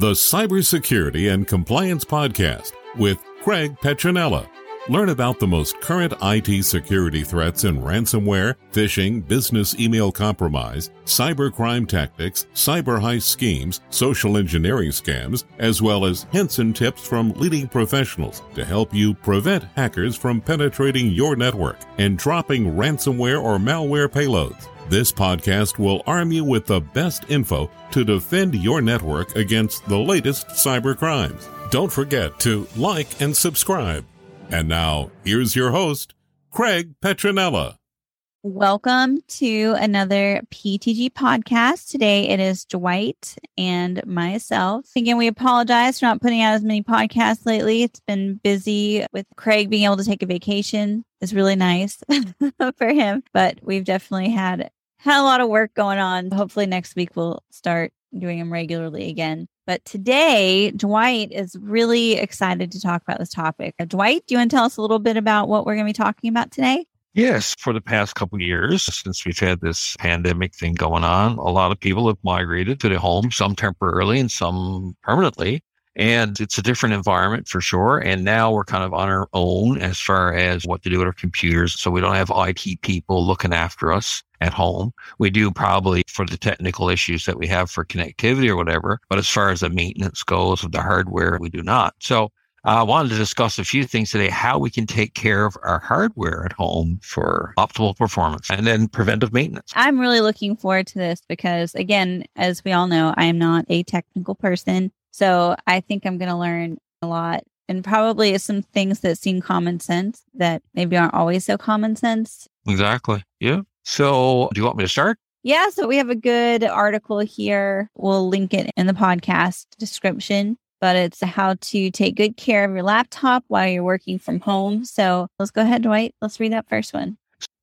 the Cybersecurity and Compliance Podcast with Craig Petronella. Learn about the most current IT security threats in ransomware, phishing, business email compromise, cybercrime tactics, cyber heist schemes, social engineering scams, as well as hints and tips from leading professionals to help you prevent hackers from penetrating your network and dropping ransomware or malware payloads. This podcast will arm you with the best info to defend your network against the latest cyber crimes. Don't forget to like and subscribe. And now, here's your host, Craig Petronella. Welcome to another PTG podcast. Today it is Dwight and myself. Again, we apologize for not putting out as many podcasts lately. It's been busy with Craig being able to take a vacation. It's really nice for him, but we've definitely had had a lot of work going on. Hopefully, next week we'll start doing them regularly again. But today, Dwight is really excited to talk about this topic. Uh, Dwight, do you want to tell us a little bit about what we're going to be talking about today? Yes, for the past couple years, since we've had this pandemic thing going on, a lot of people have migrated to the home, some temporarily and some permanently. And it's a different environment for sure. And now we're kind of on our own as far as what to do with our computers. So we don't have IT people looking after us at home. We do probably for the technical issues that we have for connectivity or whatever. But as far as the maintenance goes of the hardware, we do not. So I wanted to discuss a few things today, how we can take care of our hardware at home for optimal performance and then preventive maintenance. I'm really looking forward to this because, again, as we all know, I am not a technical person. So I think I'm going to learn a lot and probably some things that seem common sense that maybe aren't always so common sense. Exactly. Yeah. So do you want me to start? Yeah. So we have a good article here. We'll link it in the podcast description, but it's how to take good care of your laptop while you're working from home. So let's go ahead, Dwight. Let's read that first one.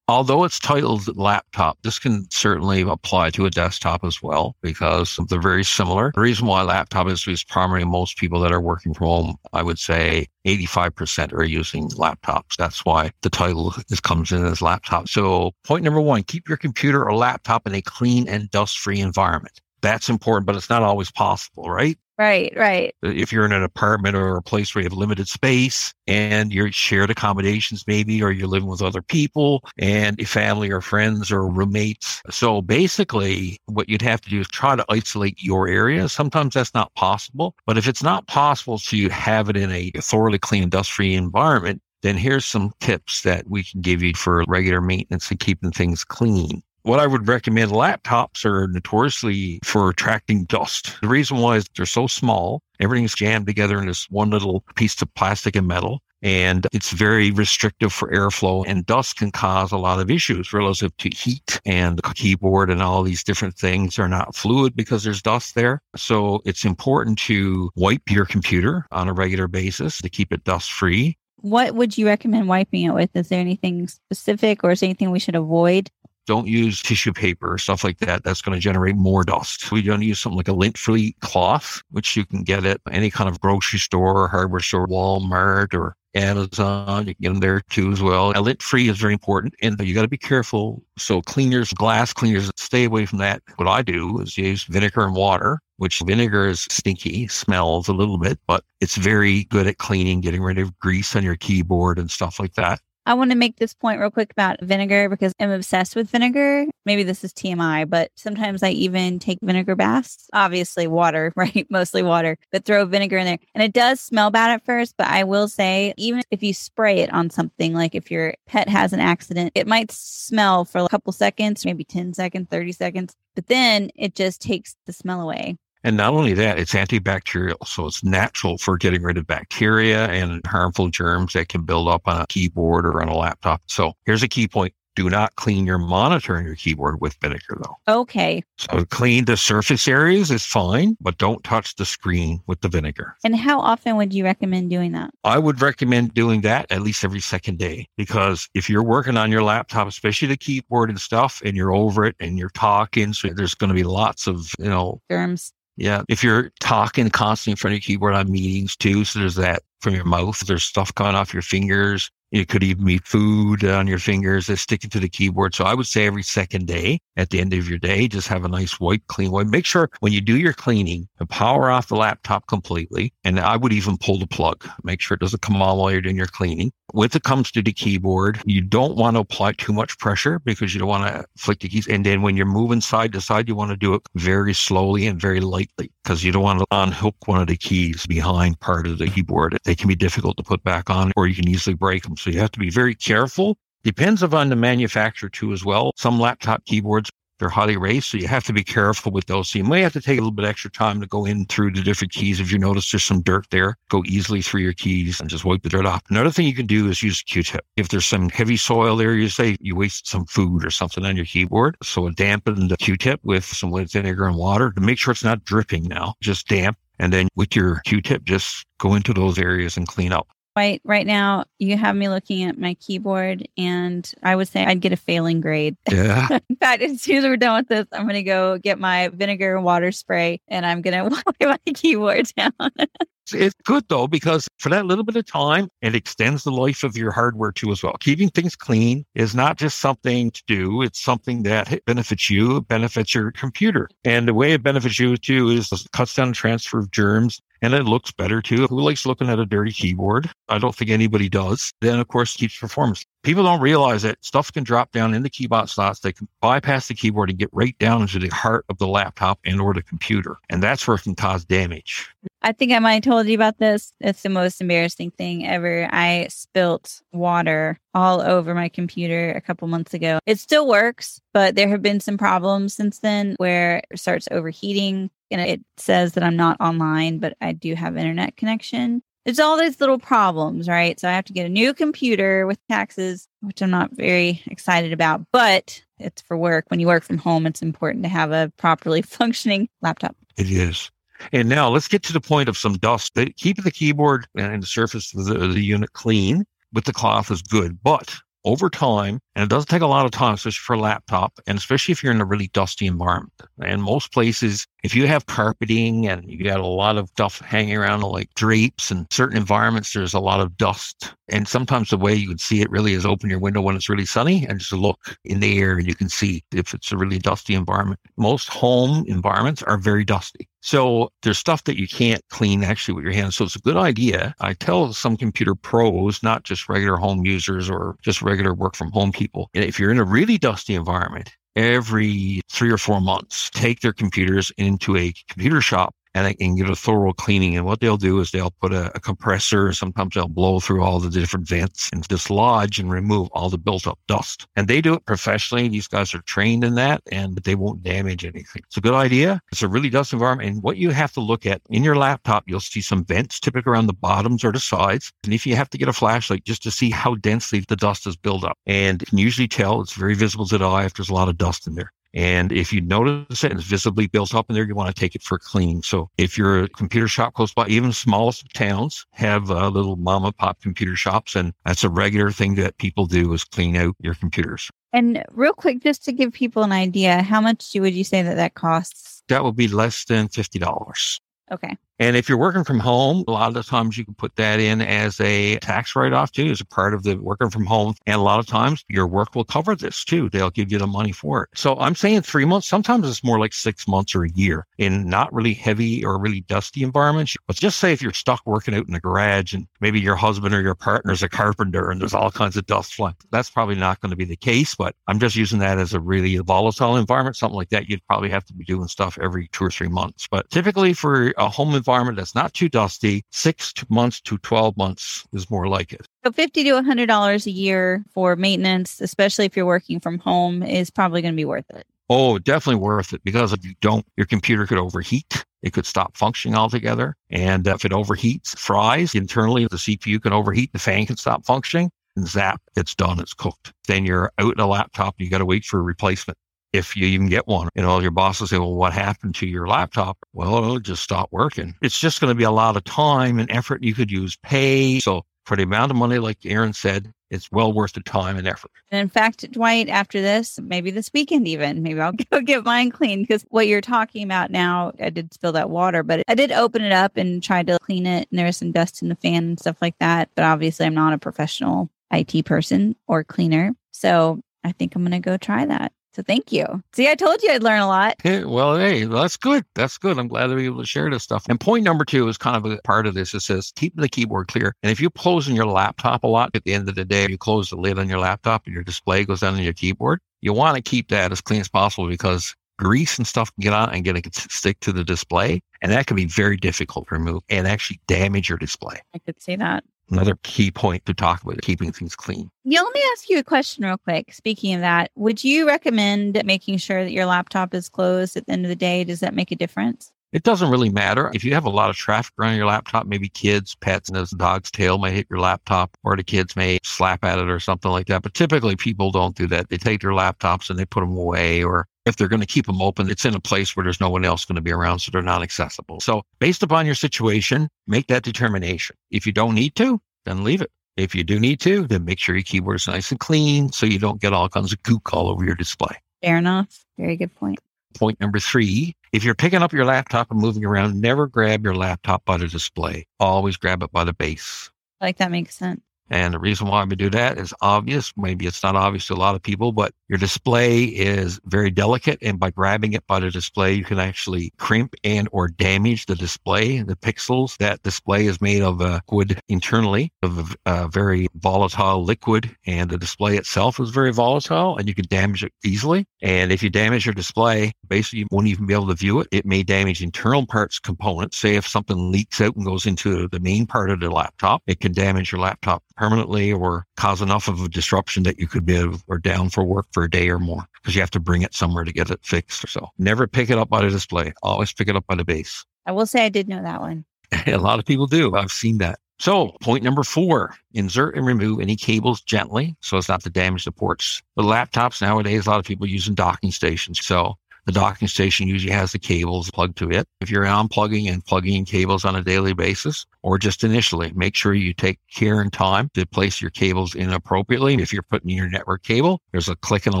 Although it's titled laptop, this can certainly apply to a desktop as well because they're very similar. The reason why laptop is is primarily most people that are working from home, I would say 85% are using laptops. That's why the title is, comes in as laptop. So point number one, keep your computer or laptop in a clean and dust free environment. That's important, but it's not always possible, right? Right, right. Uh, if you're in an apartment or a place where you have limited space and you're shared accommodations, maybe, or you're living with other people and family or friends or roommates. So basically, what you'd have to do is try to isolate your area. Sometimes that's not possible, but if it's not possible to have it in a thoroughly clean, dust free environment, then here's some tips that we can give you for regular maintenance and keeping things clean what I would recommend laptops are notoriously for attracting dust. The reason why is they're so small. Everything's jammed together in this one little piece of plastic and metal. And it's very restrictive for airflow and dust can cause a lot of issues relative to heat and the keyboard and all these different things are not fluid because there's dust there. So it's important to wipe your computer on a regular basis to keep it dust free. What would you recommend wiping it with? Is there anything specific or is there anything we should avoid? Don't use tissue paper stuff like that. That's going to generate more dust. We don't use something like a lint free cloth, which you can get at any kind of grocery store or hardware store, Walmart or Amazon. You can get them there too as well. A lint free is very important and you got to be careful. So cleaners, glass cleaners, stay away from that. What I do is use vinegar and water, which vinegar is stinky, smells a little bit, but it's very good at cleaning, getting rid of grease on your keyboard and stuff like that. I want to make this point real quick about vinegar because I'm obsessed with vinegar. Maybe this is TMI, but sometimes I even take vinegar baths. Obviously, water, right? Mostly water, but throw vinegar in there. And it does smell bad at first, but I will say, even if you spray it on something, like if your pet has an accident, it might smell for a couple seconds, maybe 10 seconds, 30 seconds, but then it just takes the smell away. And not only that, it's antibacterial. So it's natural for getting rid of bacteria and harmful germs that can build up on a keyboard or on a laptop. So here's a key point. Do not clean your monitor and your keyboard with vinegar though. Okay. So clean the surface areas is fine, but don't touch the screen with the vinegar. And how often would you recommend doing that? I would recommend doing that at least every second day because if you're working on your laptop, especially the keyboard and stuff, and you're over it and you're talking, so there's going to be lots of, you know, germs yeah. If you're talking constantly in front of your keyboard on meetings too, so there's that from your mouth, there's stuff coming off your fingers. It could even be food on your fingers that's sticking to the keyboard. So I would say every second day at the end of your day, just have a nice wipe, clean wipe. Make sure when you do your cleaning, to power off the laptop completely. And I would even pull the plug. Make sure it doesn't come on while you're doing your cleaning. When it comes to the keyboard, you don't want to apply too much pressure because you don't want to flick the keys. And then when you're moving side to side, you want to do it very slowly and very lightly because you don't want to unhook one of the keys behind part of the keyboard. They can be difficult to put back on or you can easily break them. So you have to be very careful. Depends upon the manufacturer too as well. Some laptop keyboards they're highly raised, so you have to be careful with those. So you may have to take a little bit extra time to go in through the different keys. If you notice there's some dirt there, go easily through your keys and just wipe the dirt off. Another thing you can do is use a Q-tip. If there's some heavy soil there, you say you wasted some food or something on your keyboard. So dampen the Q-tip with some lead vinegar and water to make sure it's not dripping now, just damp. And then with your Q-tip, just go into those areas and clean up. Right, right now, you have me looking at my keyboard, and I would say I'd get a failing grade. Yeah. In fact, as soon as we're done with this, I'm going to go get my vinegar and water spray, and I'm going to wipe my keyboard down. It's good though, because for that little bit of time, it extends the life of your hardware too as well. Keeping things clean is not just something to do. It's something that benefits you, benefits your computer. And the way it benefits you too is it cuts down the transfer of germs and it looks better too. Who likes looking at a dirty keyboard? I don't think anybody does. Then of course keeps performance. People don't realize that stuff can drop down in the keyboard slots. They can bypass the keyboard and get right down into the heart of the laptop and or the computer. And that's where it can cause damage. I think I might have told you about this. It's the most embarrassing thing ever. I spilt water all over my computer a couple months ago. It still works, but there have been some problems since then where it starts overheating and it says that I'm not online, but I do have internet connection. It's all these little problems, right? So I have to get a new computer with taxes, which I'm not very excited about, but it's for work. When you work from home, it's important to have a properly functioning laptop. It is. And now let's get to the point of some dust. Keeping the keyboard and the surface of the, the unit clean with the cloth is good, but over time, and it doesn't take a lot of time, especially for a laptop, and especially if you're in a really dusty environment. And most places, if you have carpeting and you got a lot of stuff hanging around like drapes and certain environments, there's a lot of dust. And sometimes the way you can see it really is open your window when it's really sunny and just look in the air and you can see if it's a really dusty environment. Most home environments are very dusty. So there's stuff that you can't clean actually with your hands. So it's a good idea. I tell some computer pros, not just regular home users or just regular work from home people, if you're in a really dusty environment, every three or four months, take their computers into a computer shop and can get a thorough cleaning. And what they'll do is they'll put a, a, compressor, sometimes they'll blow through all the different vents and dislodge and remove all the built up dust. And they do it professionally. These guys are trained in that and they won't damage anything. It's a good idea. It's a really dust environment. And what you have to look at in your laptop, you'll see some vents typically around the bottoms or the sides. And if you have to get a flashlight just to see how densely the dust is built up and you can usually tell it's very visible to the eye if there's a lot of dust in there. And if you notice it and it's visibly built up in there, you want to take it for cleaning. So if you're a computer shop close by, even smallest towns have uh, little mom and pop computer shops. And that's a regular thing that people do is clean out your computers. And real quick, just to give people an idea, how much would you say that that costs? That would be less than $50. Okay. And if you're working from home, a lot of the times you can put that in as a tax write off too, as a part of the working from home. And a lot of times your work will cover this too. They'll give you the money for it. So I'm saying three months. Sometimes it's more like six months or a year in not really heavy or really dusty environments. But just say if you're stuck working out in the garage and maybe your husband or your partner is a carpenter and there's all kinds of dust flying, that's probably not going to be the case. But I'm just using that as a really volatile environment, something like that. You'd probably have to be doing stuff every two or three months. But typically for a home environment that's not too dusty, six months to 12 months is more like it. So 50 to $100 a year for maintenance, especially if you're working from home, is probably going to be worth it. Oh, definitely worth it because if you don't, your computer could overheat. It could stop functioning altogether. And if it overheats, fries internally, the CPU can overheat, the fan can stop functioning and zap, it's done, it's cooked. Then you're out in a laptop, you got to wait for a replacement if you even get one. You know, your boss will say, well, what happened to your laptop? Well, it'll just stop working. It's just going to be a lot of time and effort. You could use pay. So for the amount of money, like Aaron said, it's well worth the time and effort. And in fact, Dwight, after this, maybe this weekend even, maybe I'll go get mine cleaned because what you're talking about now, I did spill that water, but I did open it up and tried to clean it. And there was some dust in the fan and stuff like that. But obviously, I'm not a professional IT person or cleaner. So I think I'm going to go try that. So thank you. See, I told you I'd learn a lot. Yeah, well, hey, that's good. That's good. I'm glad to be able to share this stuff. And point number two is kind of a part of this. It says keep the keyboard clear. And if you close in your laptop a lot, at the end of the day, you close the lid on your laptop and your display goes down on your keyboard. You want to keep that as clean as possible because grease and stuff can get on and get a, stick to the display. And that can be very difficult to remove and actually damage your display. I could see that another key point to talk about keeping things clean. Yeah, let me ask you a question real quick. Speaking of that, would you recommend making sure that your laptop is closed at the end of the day? Does that make a difference? It doesn't really matter. If you have a lot of traffic around your laptop, maybe kids, pets, and a dog's tail may hit your laptop, or the kids may slap at it or something like that. But typically, people don't do that. They take their laptops and they put them away, or if they're going to keep them open, it's in a place where there's no one else going to be around, so they're not accessible. So, based upon your situation, make that determination. If you don't need to, then leave it. If you do need to, then make sure your keyboard is nice and clean so you don't get all kinds of gook all over your display. Fair enough. Very good point. Point number three if you're picking up your laptop and moving around, never grab your laptop by the display. Always grab it by the base. I like that makes sense. And the reason why we do that is obvious. Maybe it's not obvious to a lot of people, but your display is very delicate. And by grabbing it by the display, you can actually crimp and or damage the display. The pixels, that display is made of a wood internally of a very volatile liquid. And the display itself is very volatile and you can damage it easily. And if you damage your display, basically you won't even be able to view it. It may damage internal parts components. Say if something leaks out and goes into the main part of the laptop, it can damage your laptop permanently or cause enough of a disruption that you could be or down for work for a day or more because you have to bring it somewhere to get it fixed. or So never pick it up by the display. Always pick it up by the base. I will say I did know that one. a lot of people do. I've seen that. So point number four, insert and remove any cables gently so as not to damage the ports. The laptops nowadays, a lot of people using docking stations. So the docking station usually has the cables plugged to it. If you're unplugging and plugging in cables on a daily basis or just initially, make sure you take care and time to place your cables in appropriately. If you're putting in your network cable, there's a click and a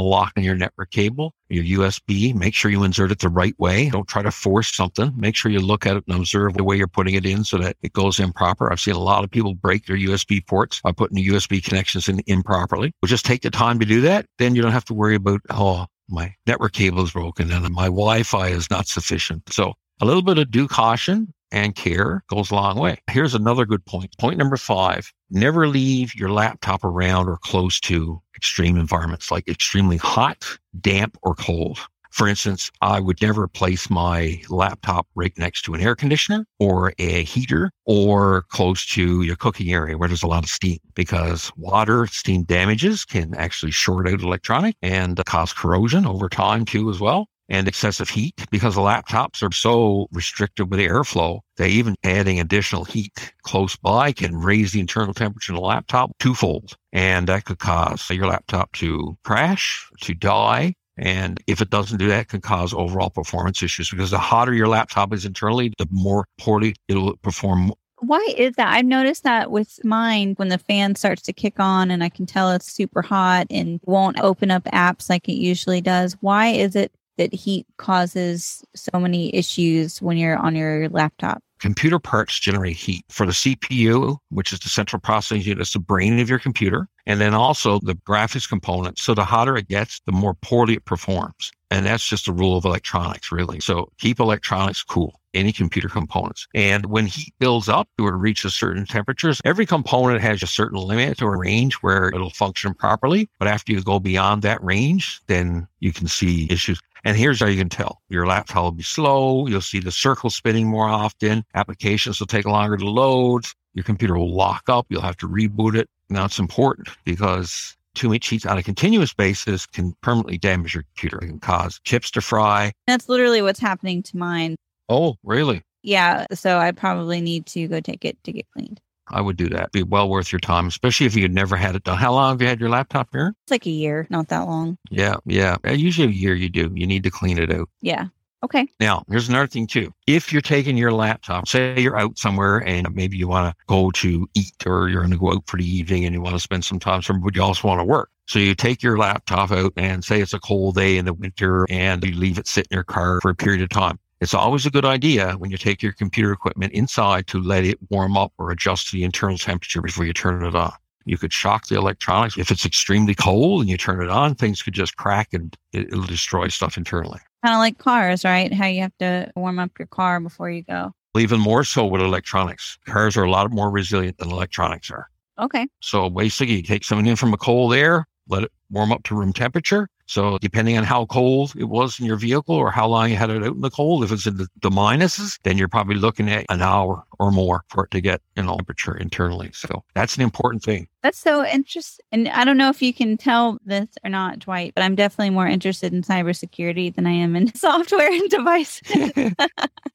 lock on your network cable. Your USB, make sure you insert it the right way. Don't try to force something. Make sure you look at it and observe the way you're putting it in so that it goes in proper. I've seen a lot of people break their USB ports by putting the USB connections in improperly. Well, just take the time to do that. Then you don't have to worry about, oh, my network cable is broken and my Wi-Fi is not sufficient. So a little bit of due caution and care goes a long way. Here's another good point. Point number five, never leave your laptop around or close to extreme environments like extremely hot, damp, or cold. For instance, I would never place my laptop right next to an air conditioner or a heater or close to your cooking area where there's a lot of steam because water steam damages can actually short out electronic and cause corrosion over time too as well and excessive heat because the laptops are so restricted with the airflow that even adding additional heat close by can raise the internal temperature in the laptop twofold. And that could cause your laptop to crash, to die, and if it doesn't do that, it can cause overall performance issues because the hotter your laptop is internally, the more poorly it'll perform. Why is that? I've noticed that with mine when the fan starts to kick on and I can tell it's super hot and won't open up apps like it usually does. Why is it that heat causes so many issues when you're on your laptop? Computer parts generate heat for the CPU, which is the central processing unit, it's the brain of your computer, and then also the graphics component. So the hotter it gets, the more poorly it performs. And that's just a rule of electronics, really. So keep electronics cool any computer components. And when heat builds up or it reaches certain temperatures, every component has a certain limit or range where it'll function properly. But after you go beyond that range, then you can see issues. And here's how you can tell. Your laptop will be slow. You'll see the circle spinning more often. Applications will take longer to load. Your computer will lock up. You'll have to reboot it. Now it's important because too much heat on a continuous basis can permanently damage your computer. It can cause chips to fry. That's literally what's happening to mine. Oh, really? Yeah. So I probably need to go take it to get cleaned. I would do that. Be well worth your time, especially if you had never had it done. How long have you had your laptop here? It's like a year, not that long. Yeah, yeah. Uh, usually a year you do. You need to clean it out. Yeah. Okay. Now, here's another thing too. If you're taking your laptop, say you're out somewhere and maybe you want to go to eat or you're going to go out for the evening and you want to spend some time somewhere, but you also want to work. So you take your laptop out and say it's a cold day in the winter and you leave it sit in your car for a period of time. It's always a good idea when you take your computer equipment inside to let it warm up or adjust to the internal temperature before you turn it on. You could shock the electronics. If it's extremely cold and you turn it on, things could just crack and it, it'll destroy stuff internally. Kind of like cars, right? How you have to warm up your car before you go. Even more so with electronics. Cars are a lot more resilient than electronics are. Okay. So basically, you take something in from a cold air, let it warm up to room temperature. So depending on how cold it was in your vehicle or how long you had it out in the cold, if it's in the, the minuses, then you're probably looking at an hour or more for it to get you know temperature internally. So that's an important thing. That's so interesting. And I don't know if you can tell this or not, Dwight, but I'm definitely more interested in cybersecurity than I am in software and devices.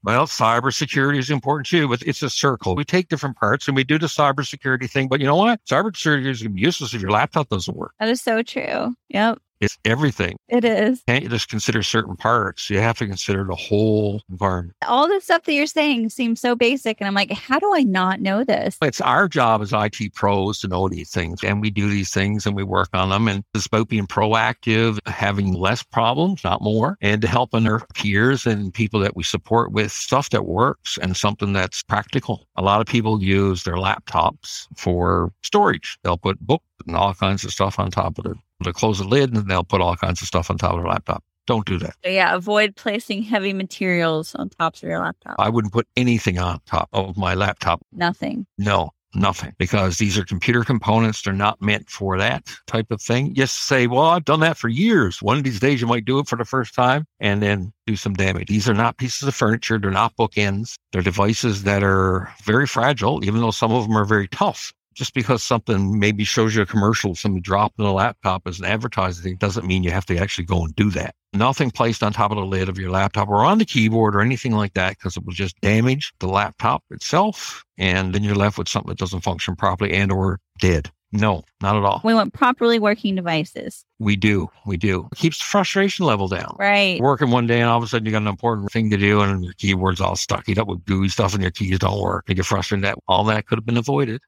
well, cybersecurity is important too, but it's a circle. We take different parts and we do the cybersecurity thing. But you know what? Cybersecurity is useless if your laptop doesn't work. that is so true. Yep. It's everything. It is. Can't you just consider certain parts. You have to consider the whole environment. All the stuff that you're saying seems so basic. And I'm like, how do I not know this? It's our job as IT pros to know these things. And we do these things and we work on them. And it's about being proactive, having less problems, not more, and helping our peers and people that we support with stuff that works and something that's practical. A lot of people use their laptops for storage. They'll put books and all kinds of stuff on top of it. They'll close the lid and they'll put all kinds of stuff on top of their laptop. Don't do that. So yeah, avoid placing heavy materials on tops of your laptop. I wouldn't put anything on top of my laptop. Nothing. No, nothing, because these are computer components. They're not meant for that type of thing. Just say, well, I've done that for years. One of these days you might do it for the first time and then do some damage. These are not pieces of furniture. They're not bookends. They're devices that are very fragile, even though some of them are very tough just because something maybe shows you a commercial, something dropped in a laptop as an advertising doesn't mean you have to actually go and do that. Nothing placed on top of the lid of your laptop or on the keyboard or anything like that because it will just damage the laptop itself. And then you're left with something that doesn't function properly and or dead. No, not at all. We want properly working devices. We do. We do. It keeps the frustration level down. Right. Working one day and all of a sudden you got an important thing to do and your keyboard's all stuck up with gooey stuff and your keys don't work. You get frustrated that all that could have been avoided.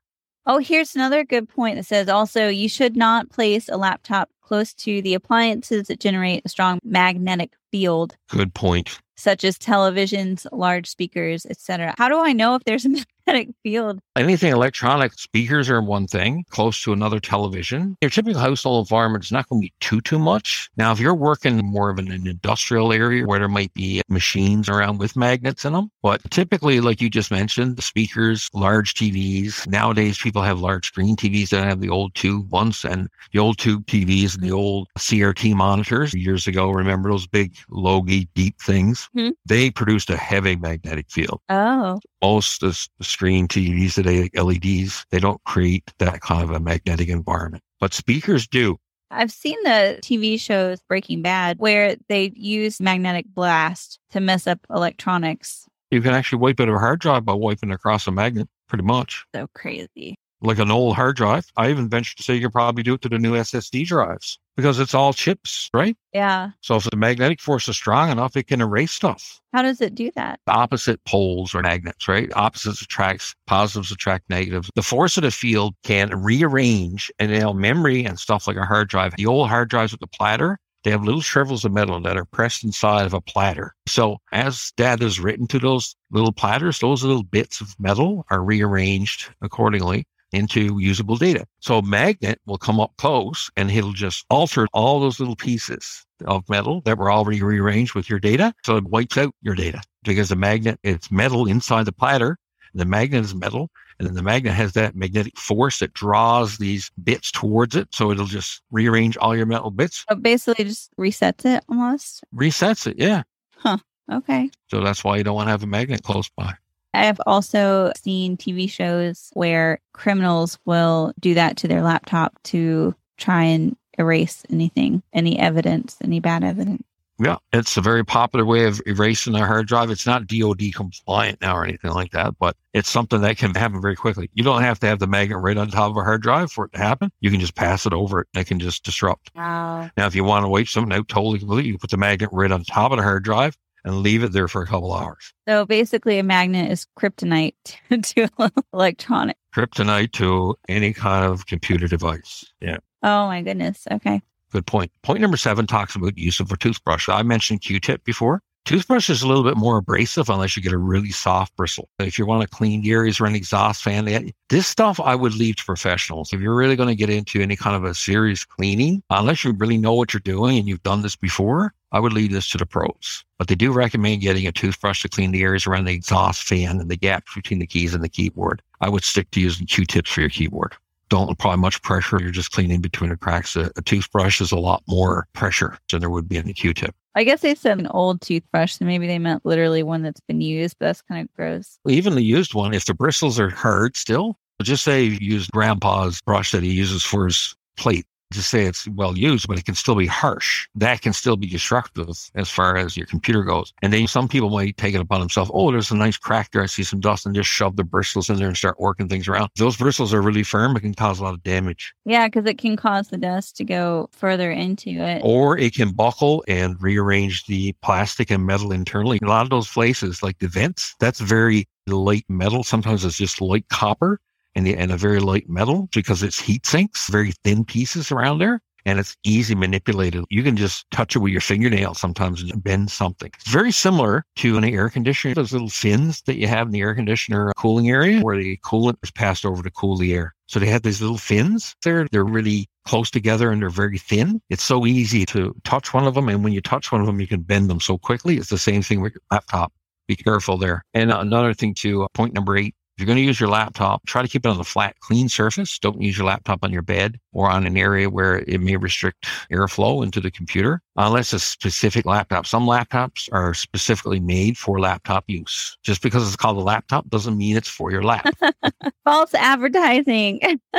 Oh, here's another good point that says also you should not place a laptop close to the appliances that generate a strong magnetic field, Good point. such as televisions, large speakers, etc. How do I know if there's a magnetic field? Anything electronic speakers are one thing, close to another television. Your typical household environment is not going to be too, too much. Now, if you're working more of in an industrial area where there might be machines around with magnets in them, but typically, like you just mentioned, the speakers, large TVs. Nowadays, people have large screen TVs that have the old tube ones and the old tube TVs and the old CRT monitors. Years ago, remember those big, logy, deep things? Hmm. They produced a heavy magnetic field Oh, most of the screen TVs today, like LEDs, they don't create that kind of a magnetic environment. But speakers do. I've seen the TV shows Breaking Bad where they use magnetic blast to mess up electronics. You can actually wipe out a hard drive by wiping across a magnet, pretty much. So crazy. Like an old hard drive. I even venture to say you could probably do it to the new SSD drives because it's all chips, right? Yeah. So if the magnetic force is strong enough, it can erase stuff. How does it do that? opposite poles are magnets, right? Opposites attracts, positives attract negatives. The force of the field can rearrange and know, memory and stuff like a hard drive. The old hard drives with the platter, they have little shrivels of metal that are pressed inside of a platter. So as data is written to those little platters, those little bits of metal are rearranged accordingly into usable data. So a magnet will come up close and it'll just alter all those little pieces of metal that were already rearranged with your data. So it wipes out your data because the magnet, it's metal inside the platter. The magnet is metal. And then the magnet has that magnetic force that draws these bits towards it. So it'll just rearrange all your metal bits, So basically just resets it almost. resets it. Yeah. Huh. Okay. So that's why you don't want to have a magnet close by. I've also seen TV shows where criminals will do that to their laptop to try and erase anything, any evidence, any bad evidence. Yeah, it's a very popular way of erasing a hard drive. It's not DoD compliant now or anything like that, but it's something that can happen very quickly. You don't have to have the magnet right on top of a hard drive for it to happen. You can just pass it over it and it can just disrupt. Wow. Now, if you want to wipe something out totally completely, you put the magnet right on top of the hard drive and leave it there for a couple hours. So basically, a magnet is kryptonite to electronic. Kryptonite to any kind of computer device. Yeah. Oh my goodness. Okay. Good point. Point number seven talks about use of a toothbrush. I mentioned Q-tip before. Toothbrush is a little bit more abrasive unless you get a really soft bristle. If you want to clean the areas around exhaust fan, eh, this stuff I would leave to professionals. If you're really going to get into any kind of a serious cleaning, unless you really know what you're doing and you've done this before, I would leave this to the pros. But they do recommend getting a toothbrush to clean the areas around the exhaust fan and the gaps between the keys and the keyboard. I would stick to using Q-tips for your keyboard don't apply much pressure. You're just cleaning between the cracks. A, a, toothbrush is a lot more pressure than there would be in a Q-tip. I guess they said an old toothbrush, so maybe they meant literally one that's been used, but that's kind of gross. Even the used one, if the bristles are hard still, just say you used grandpa's brush that he uses for his plate to say it's well used, but it can still be harsh. That can still be destructive as far as your computer goes. And then some people might take it upon themselves. Oh, there's a nice crack there. I see some dust and just shove the bristles in there and start working things around. Those bristles are really firm. It can cause a lot of damage. Yeah, because it can cause the dust to go further into it. Or it can buckle and rearrange the plastic and metal internally. A lot of those places, like the vents, that's very light metal. Sometimes it's just light copper and, the, and a very light metal because it's heat sinks, very thin pieces around there. And it's easy manipulated. You can just touch it with your fingernail sometimes and bend something. It's very similar to an air conditioner, those little fins that you have in the air conditioner cooling area where the coolant is passed over to cool the air. So they have these little fins there. They're really close together and they're very thin. It's so easy to touch one of them. And when you touch one of them, you can bend them so quickly. It's the same thing with your laptop. Be careful there. And another thing too, point number eight, you're going to use your laptop, try to keep it on a flat, clean surface. Don't use your laptop on your bed or on an area where it may restrict airflow into the computer, unless a specific laptop. Some laptops are specifically made for laptop use. Just because it's called a laptop doesn't mean it's for your lap. False advertising.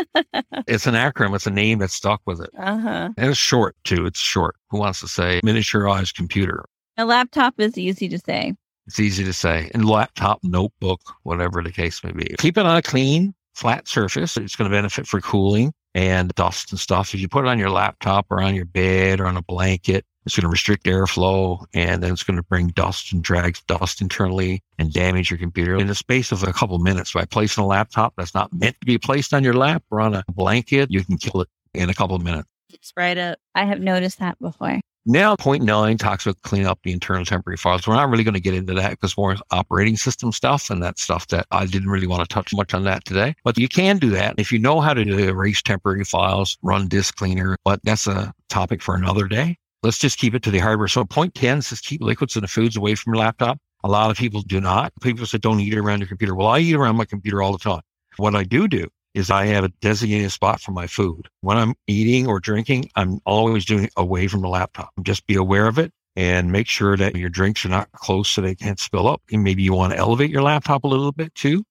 it's an acronym. It's a name that's stuck with it. Uh-huh. And it's short too. It's short. Who wants to say miniaturized computer? A laptop is easy to say. It's easy to say. And laptop, notebook, whatever the case may be. Keep it on a clean, flat surface. It's going to benefit for cooling and dust and stuff. If you put it on your laptop or on your bed or on a blanket, it's going to restrict airflow and then it's going to bring dust and drag dust internally and damage your computer in the space of a couple minutes. By placing a laptop that's not meant to be placed on your lap or on a blanket, you can kill it in a couple minutes. It's right up. I have noticed that before. Now, point nine talks about cleaning up the internal temporary files. We're not really going to get into that because more operating system stuff and that stuff that I didn't really want to touch much on that today. But you can do that if you know how to erase temporary files, run disk cleaner. But that's a topic for another day. Let's just keep it to the hardware. So point 10 says keep liquids and the foods away from your laptop. A lot of people do not. People say don't eat around your computer. Well, I eat around my computer all the time. What I do do is I have a designated spot for my food. When I'm eating or drinking, I'm always doing it away from the laptop. Just be aware of it and make sure that your drinks are not close so they can't spill up. And maybe you want to elevate your laptop a little bit too,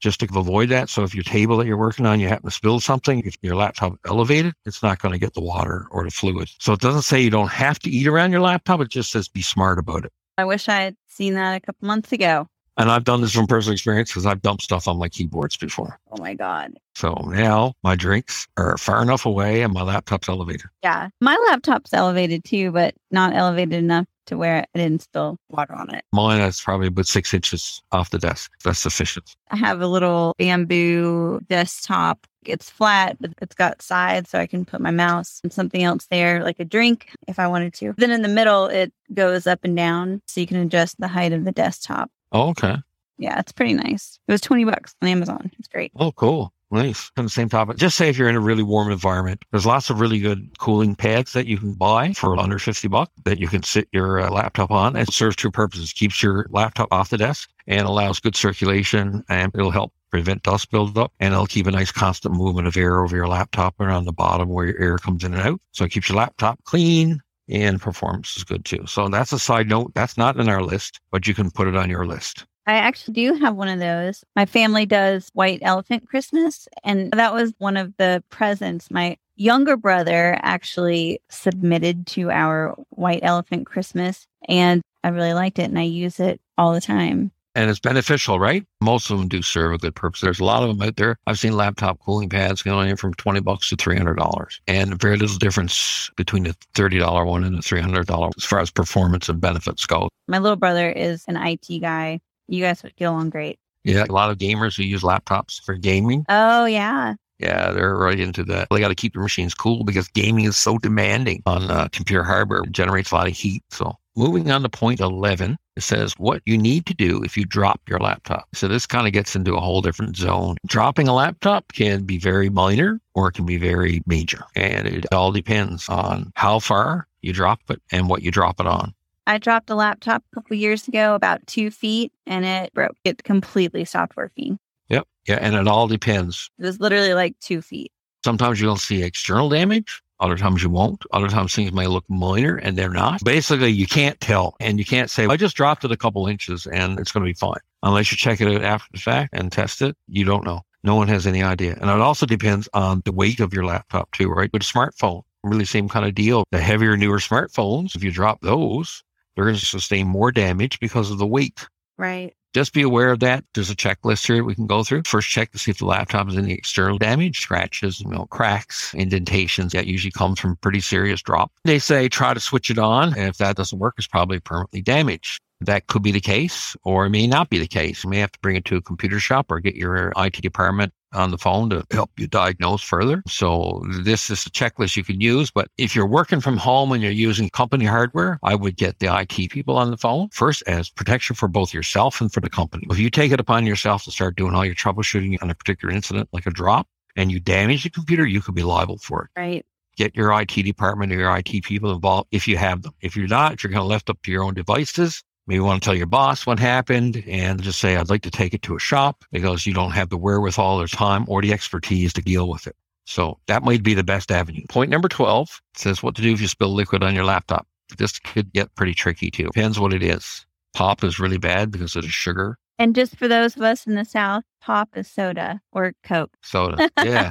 just to avoid that. So if your table that you're working on, you happen to spill something, if your laptop elevated, it's not going to get the water or the fluid. So it doesn't say you don't have to eat around your laptop. It just says be smart about it. I wish I had seen that a couple months ago. And I've done this from personal experience because I've dumped stuff on my keyboards before. Oh my God. So now my drinks are far enough away and my laptop's elevated. Yeah. My laptop's elevated too, but not elevated enough to where I didn't spill water on it. Mine is probably about six inches off the desk. That's sufficient. I have a little bamboo desktop. It's flat, but it's got sides so I can put my mouse and something else there, like a drink if I wanted to. Then in the middle, it goes up and down so you can adjust the height of the desktop. Oh, okay. Yeah, it's pretty nice. It was 20 bucks on Amazon. It's great. Oh, cool. Nice. On the same topic, just say if you're in a really warm environment, there's lots of really good cooling pads that you can buy for under 50 bucks that you can sit your uh, laptop on. It serves two purposes. Keeps your laptop off the desk and allows good circulation and it'll help prevent dust buildup and it'll keep a nice constant movement of air over your laptop and on the bottom where your air comes in and out. So it keeps your laptop clean, and performance is good too. So that's a side note. That's not in our list, but you can put it on your list. I actually do have one of those. My family does white elephant Christmas, and that was one of the presents my younger brother actually submitted to our white elephant Christmas. And I really liked it, and I use it all the time and it's beneficial, right? Most of them do serve a good purpose. There's a lot of them out there. I've seen laptop cooling pads going from 20 bucks to $300 and very little difference between the $30 one and the $300 as far as performance and benefits go. My little brother is an IT guy. You guys would get along great. Yeah, a lot of gamers who use laptops for gaming. Oh, yeah. Yeah, they're right into that. They got to keep their machines cool because gaming is so demanding on uh, computer hardware. It generates a lot of heat. So Moving on to point 11, it says what you need to do if you drop your laptop. So this kind of gets into a whole different zone. Dropping a laptop can be very minor or it can be very major. And it all depends on how far you drop it and what you drop it on. I dropped a laptop a couple years ago, about two feet, and it broke. It completely stopped working. Yep. Yeah. And it all depends. It was literally like two feet. Sometimes you'll see external damage. Other times you won't. Other times things may look minor and they're not. Basically, you can't tell and you can't say, I just dropped it a couple inches and it's going to be fine. Unless you check it out after the fact and test it, you don't know. No one has any idea. And it also depends on the weight of your laptop too, right? With a smartphone, really same kind of deal. The heavier, newer smartphones, if you drop those, they're going to sustain more damage because of the weight. Right. Just be aware of that. There's a checklist here we can go through. First, check to see if the laptop has any external damage, scratches, you know, cracks, indentations. That usually comes from pretty serious drop. They say try to switch it on. And if that doesn't work, it's probably permanently damaged. That could be the case, or it may not be the case. You may have to bring it to a computer shop or get your IT department on the phone to help you diagnose further. So this is a checklist you can use. But if you're working from home and you're using company hardware, I would get the IT people on the phone first as protection for both yourself and for the company. If you take it upon yourself to start doing all your troubleshooting on a particular incident, like a drop, and you damage the computer, you could be liable for it. Right. Get your IT department or your IT people involved if you have them. If you're not, if you're going to left up to your own devices, Maybe you want to tell your boss what happened and just say, I'd like to take it to a shop because you don't have the wherewithal or time or the expertise to deal with it. So that might be the best avenue. Point number 12 says what to do if you spill liquid on your laptop. This could get pretty tricky too. Depends what it is. Pop is really bad because of the sugar. And just for those of us in the South, pop is soda or Coke. Soda. Yeah.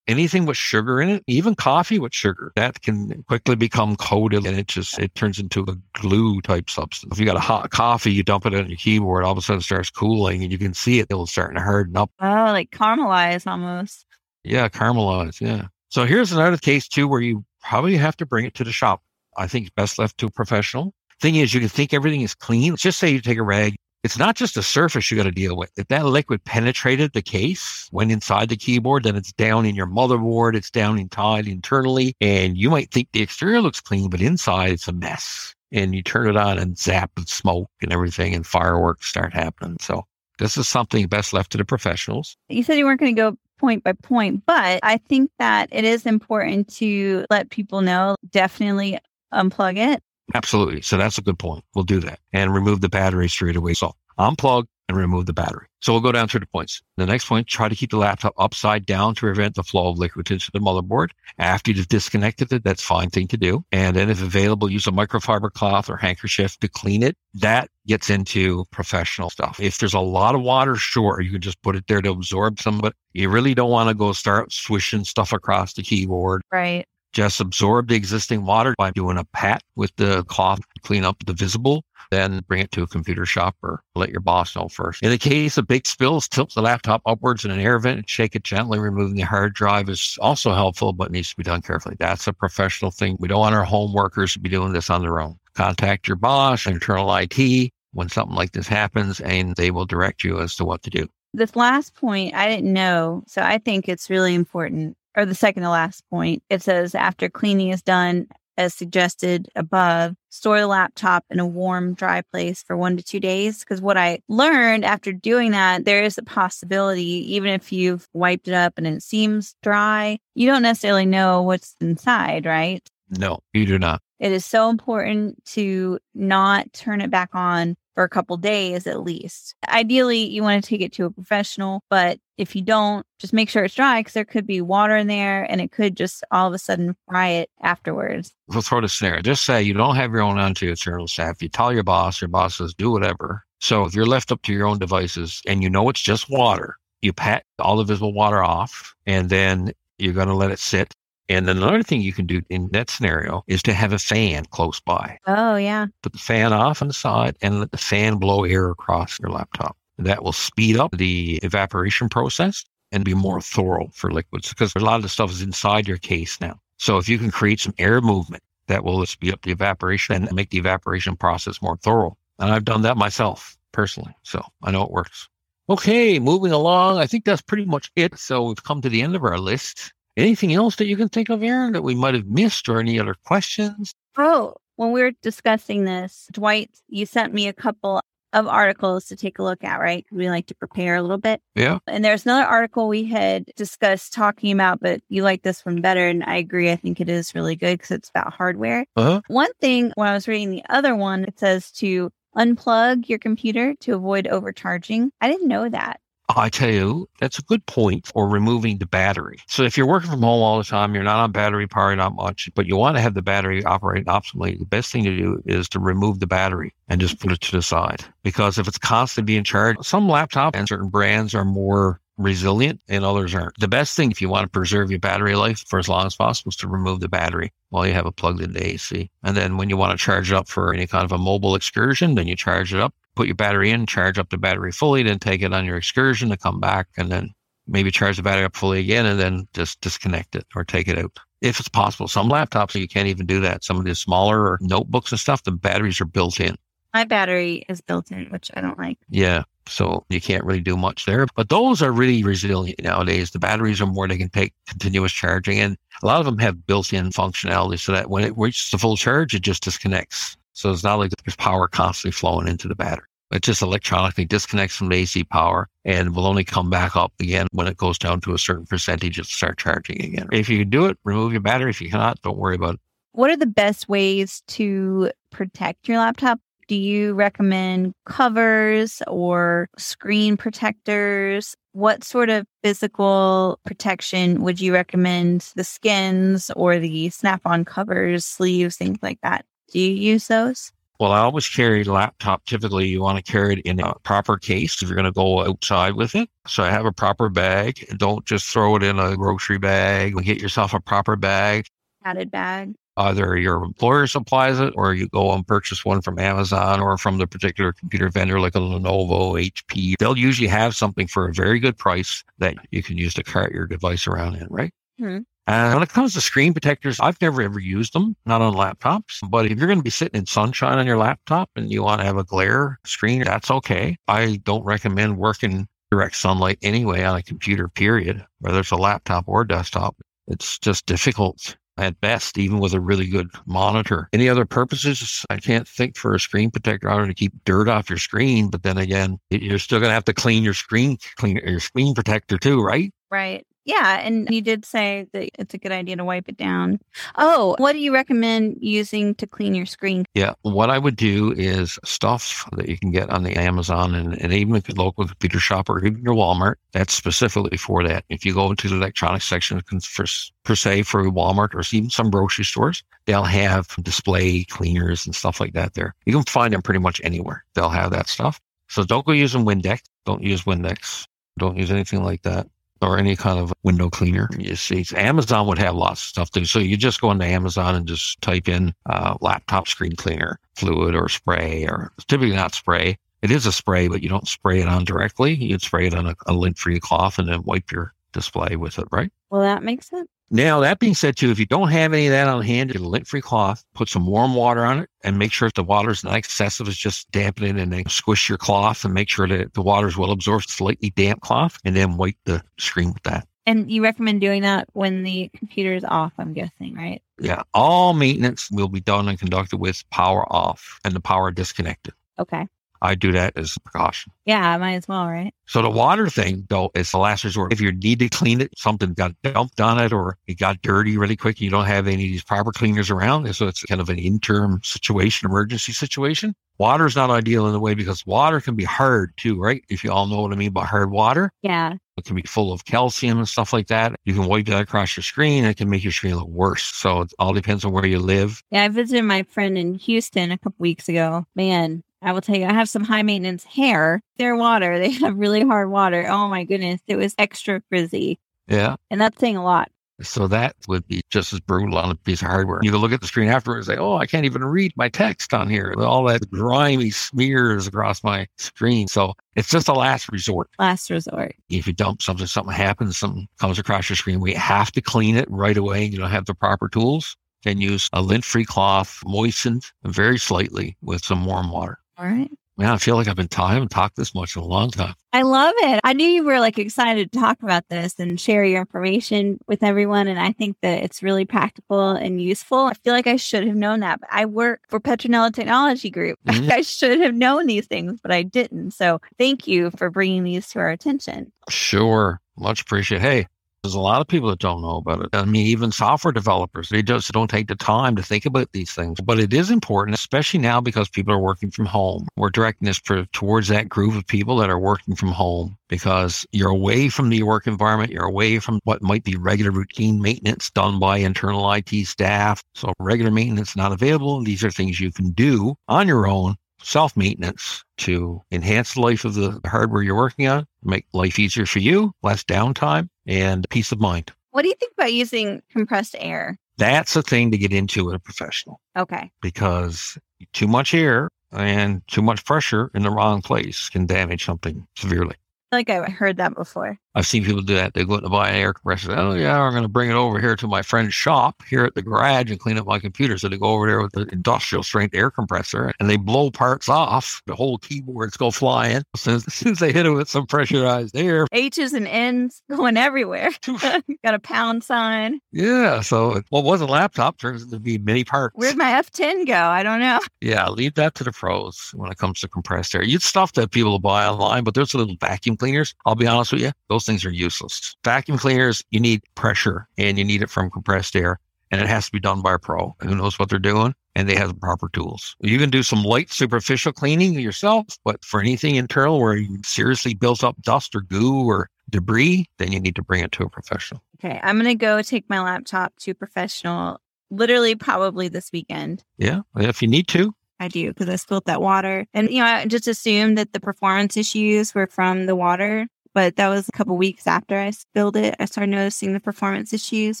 Anything with sugar in it, even coffee with sugar, that can quickly become coated and it just it turns into a glue type substance. If you got a hot coffee, you dump it on your keyboard, all of a sudden it starts cooling and you can see it, it'll start to harden up. Oh, like caramelize almost. Yeah, caramelize. Yeah. So here's another case too where you probably have to bring it to the shop. I think it's best left to a professional. Thing is, you can think everything is clean. Let's just say you take a rag, it's not just the surface you got to deal with. If that liquid penetrated the case, went inside the keyboard, then it's down in your motherboard, it's down inside internally, and you might think the exterior looks clean, but inside it's a mess. And you turn it on and zap and smoke and everything, and fireworks start happening. So this is something best left to the professionals. You said you weren't going to go point by point, but I think that it is important to let people know definitely unplug it Absolutely. So that's a good point. We'll do that and remove the battery straight away. So unplug and remove the battery. So we'll go down through the points. The next point, try to keep the laptop upside down to prevent the flow of liquid into the motherboard. After you've disconnected it, that's fine thing to do. And then if available, use a microfiber cloth or handkerchief to clean it. That gets into professional stuff. If there's a lot of water, sure, you can just put it there to absorb some, but you really don't want to go start swishing stuff across the keyboard. Right just absorb the existing water by doing a pat with the cloth, to clean up the visible, then bring it to a computer shop or let your boss know first. In the case of big spills, tilt the laptop upwards in an air vent and shake it gently. Removing the hard drive is also helpful, but needs to be done carefully. That's a professional thing. We don't want our home workers to be doing this on their own. Contact your boss, internal IT, when something like this happens, and they will direct you as to what to do. This last point, I didn't know. So I think it's really important or the second to last point, it says after cleaning is done, as suggested above, store the laptop in a warm, dry place for one to two days. Because what I learned after doing that, there is a possibility, even if you've wiped it up and it seems dry, you don't necessarily know what's inside, right? No, you do not. It is so important to not turn it back on for a couple days at least. Ideally, you want to take it to a professional, but if you don't, just make sure it's dry because there could be water in there and it could just all of a sudden fry it afterwards. We'll throw the scenario. Just say you don't have your own anti-external staff. You tell your boss, your boss says, do whatever. So if you're left up to your own devices and you know it's just water, you pat all the visible water off and then you're going to let it sit and then another thing you can do in that scenario is to have a fan close by. Oh, yeah. Put the fan off on the side and let the fan blow air across your laptop. That will speed up the evaporation process and be more thorough for liquids because a lot of the stuff is inside your case now. So if you can create some air movement, that will speed up the evaporation and make the evaporation process more thorough. And I've done that myself personally. So I know it works. Okay, moving along. I think that's pretty much it. So we've come to the end of our list. Anything else that you can think of, Aaron, that we might have missed or any other questions? Oh, when we were discussing this, Dwight, you sent me a couple of articles to take a look at, right? We like to prepare a little bit. Yeah. And there's another article we had discussed talking about, but you like this one better. And I agree. I think it is really good because it's about hardware. Uh-huh. One thing when I was reading the other one, it says to unplug your computer to avoid overcharging. I didn't know that. I tell you, that's a good point for removing the battery. So if you're working from home all the time, you're not on battery power, not much, but you want to have the battery operating optimally, the best thing to do is to remove the battery and just put it to the side. Because if it's constantly being charged, some laptop and certain brands are more resilient and others aren't. The best thing if you want to preserve your battery life for as long as possible is to remove the battery while you have it plugged into AC. And then when you want to charge it up for any kind of a mobile excursion, then you charge it up, put your battery in, charge up the battery fully, then take it on your excursion to come back and then maybe charge the battery up fully again and then just disconnect it or take it out. If it's possible, some laptops you can't even do that. Some of the smaller notebooks and stuff, the batteries are built in. My battery is built in, which I don't like. Yeah. So you can't really do much there. But those are really resilient nowadays. The batteries are more, they can take continuous charging. And a lot of them have built in functionality so that when it reaches the full charge, it just disconnects. So it's not like there's power constantly flowing into the battery. It just electronically disconnects from the AC power and will only come back up again when it goes down to a certain percentage to start charging again. If you can do it, remove your battery. If you cannot, don't worry about it. What are the best ways to protect your laptop? Do you recommend covers or screen protectors? What sort of physical protection would you recommend? The skins or the snap on covers, sleeves, things like that? Do you use those? Well, I always carry a laptop. Typically, you want to carry it in a proper case if you're going to go outside with it. So I have a proper bag. Don't just throw it in a grocery bag. Get yourself a proper bag. Padded bag. Either your employer supplies it or you go and purchase one from Amazon or from the particular computer vendor like a Lenovo, HP. They'll usually have something for a very good price that you can use to cart your device around in, right? Hmm. And when it comes to screen protectors, I've never ever used them, not on laptops. But if you're going to be sitting in sunshine on your laptop and you want to have a glare screen, that's okay. I don't recommend working direct sunlight anyway on a computer, period, whether it's a laptop or desktop. It's just difficult at best, even with a really good monitor. Any other purposes? I can't think for a screen protector other to keep dirt off your screen. But then again, you're still going to have to clean your screen, clean your screen protector too, right? Right. Yeah. And you did say that it's a good idea to wipe it down. Oh, what do you recommend using to clean your screen? Yeah. What I would do is stuff that you can get on the Amazon and, and even a local computer shop or even your Walmart. That's specifically for that. If you go into the electronics section for, per se for Walmart or even some grocery stores, they'll have display cleaners and stuff like that there. You can find them pretty much anywhere. They'll have that stuff. So don't go using Windex. Don't use Windex. Don't use anything like that or any kind of window cleaner. You see, Amazon would have lots of stuff too. So you just go into Amazon and just type in uh, laptop screen cleaner fluid or spray, or typically not spray. It is a spray, but you don't spray it on directly. You'd spray it on a, a lint-free cloth and then wipe your display with it, right? Well, that makes sense. Now, that being said, too, if you don't have any of that on hand, get a lint-free cloth, put some warm water on it, and make sure if the water is not excessive. It's just dampen it and then squish your cloth and make sure that the water is well absorbed, slightly damp cloth, and then wipe the screen with that. And you recommend doing that when the computer is off, I'm guessing, right? Yeah. All maintenance will be done and conducted with power off and the power disconnected. Okay. I do that as a precaution. Yeah, I might as well, right? So the water thing, though, is the last resort. If you need to clean it, something got dumped on it or it got dirty really quick, you don't have any of these proper cleaners around. So it's kind of an interim situation, emergency situation. Water is not ideal in a way because water can be hard too, right? If you all know what I mean by hard water. Yeah. It can be full of calcium and stuff like that. You can wipe that across your screen. It can make your screen look worse. So it all depends on where you live. Yeah, I visited my friend in Houston a couple weeks ago. Man, I will tell you, I have some high maintenance hair. Their water, they have really hard water. Oh my goodness, it was extra frizzy. Yeah. And that's saying a lot. So that would be just as brutal on a piece of hardware. You can look at the screen afterwards and say, oh, I can't even read my text on here. All that grimy smears across my screen. So it's just a last resort. Last resort. If you dump something, something happens, something comes across your screen, we have to clean it right away. You don't have the proper tools. Then use a lint free cloth, moistened very slightly with some warm water. All right. Man, I feel like I've been talking, I haven't talked this much in a long time. I love it. I knew you were like excited to talk about this and share your information with everyone. And I think that it's really practical and useful. I feel like I should have known that, but I work for Petronella Technology Group. Mm-hmm. I should have known these things, but I didn't. So thank you for bringing these to our attention. Sure. Much appreciated. Hey, there's a lot of people that don't know about it. I mean, even software developers, they just don't take the time to think about these things. But it is important, especially now because people are working from home. We're directing this towards that group of people that are working from home because you're away from the work environment. You're away from what might be regular routine maintenance done by internal IT staff. So regular maintenance not available. These are things you can do on your own self maintenance to enhance the life of the hardware you're working on, make life easier for you, less downtime, and peace of mind. What do you think about using compressed air? That's a thing to get into with a professional. Okay. Because too much air and too much pressure in the wrong place can damage something severely like I heard that before. I've seen people do that. They go out and buy an air compressor. Oh yeah, I'm going to bring it over here to my friend's shop here at the garage and clean up my computer. So they go over there with the industrial strength air compressor and they blow parts off. The whole keyboards go flying as soon as, soon as they hit it with some pressurized air. H's and N's going everywhere. Got a pound sign. Yeah. So what was a laptop turns into be many parts. Where'd my F10 go? I don't know. Yeah, leave that to the pros when it comes to compressed air. You'd stuff that people buy online, but there's a little vacuum cleaners. I'll be honest with you, those things are useless. Vacuum cleaners, you need pressure and you need it from compressed air and it has to be done by a pro who knows what they're doing and they have the proper tools. You can do some light superficial cleaning yourself, but for anything internal where you seriously built up dust or goo or debris, then you need to bring it to a professional. Okay. I'm going to go take my laptop to professional literally probably this weekend. Yeah. If you need to, I do because I spilled that water. And, you know, I just assumed that the performance issues were from the water, but that was a couple weeks after I spilled it. I started noticing the performance issues,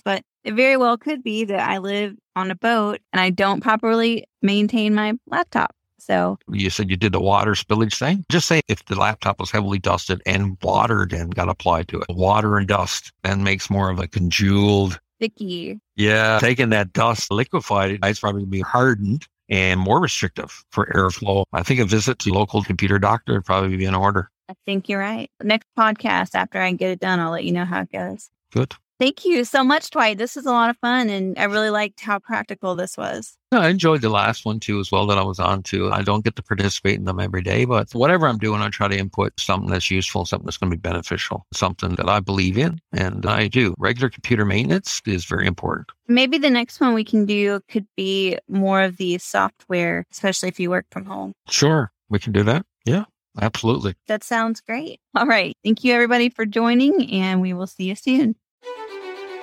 but it very well could be that I live on a boat and I don't properly maintain my laptop. So you said you did the water spillage thing. Just say if the laptop was heavily dusted and watered and got applied to it, water and dust then makes more of a congealed, sticky. Yeah, taking that dust liquefied, it's probably be hardened and more restrictive for airflow. I think a visit to local computer doctor would probably be in order. I think you're right. Next podcast, after I get it done, I'll let you know how it goes. Good. Thank you so much, Dwight. This was a lot of fun, and I really liked how practical this was. I enjoyed the last one too, as well, that I was on to. I don't get to participate in them every day, but whatever I'm doing, I try to input something that's useful, something that's going to be beneficial, something that I believe in, and I do. Regular computer maintenance is very important. Maybe the next one we can do could be more of the software, especially if you work from home. Sure, we can do that. Yeah. Absolutely. That sounds great. All right. Thank you, everybody, for joining, and we will see you soon.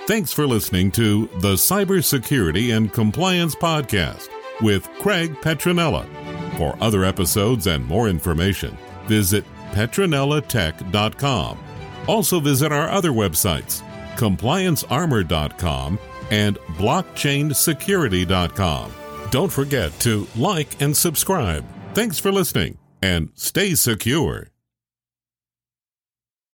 Thanks for listening to the Cybersecurity and Compliance Podcast with Craig Petronella. For other episodes and more information, visit petronellatech.com. Also visit our other websites, compliancearmor.com and blockchainsecurity.com. Don't forget to like and subscribe. Thanks for listening and stay secure.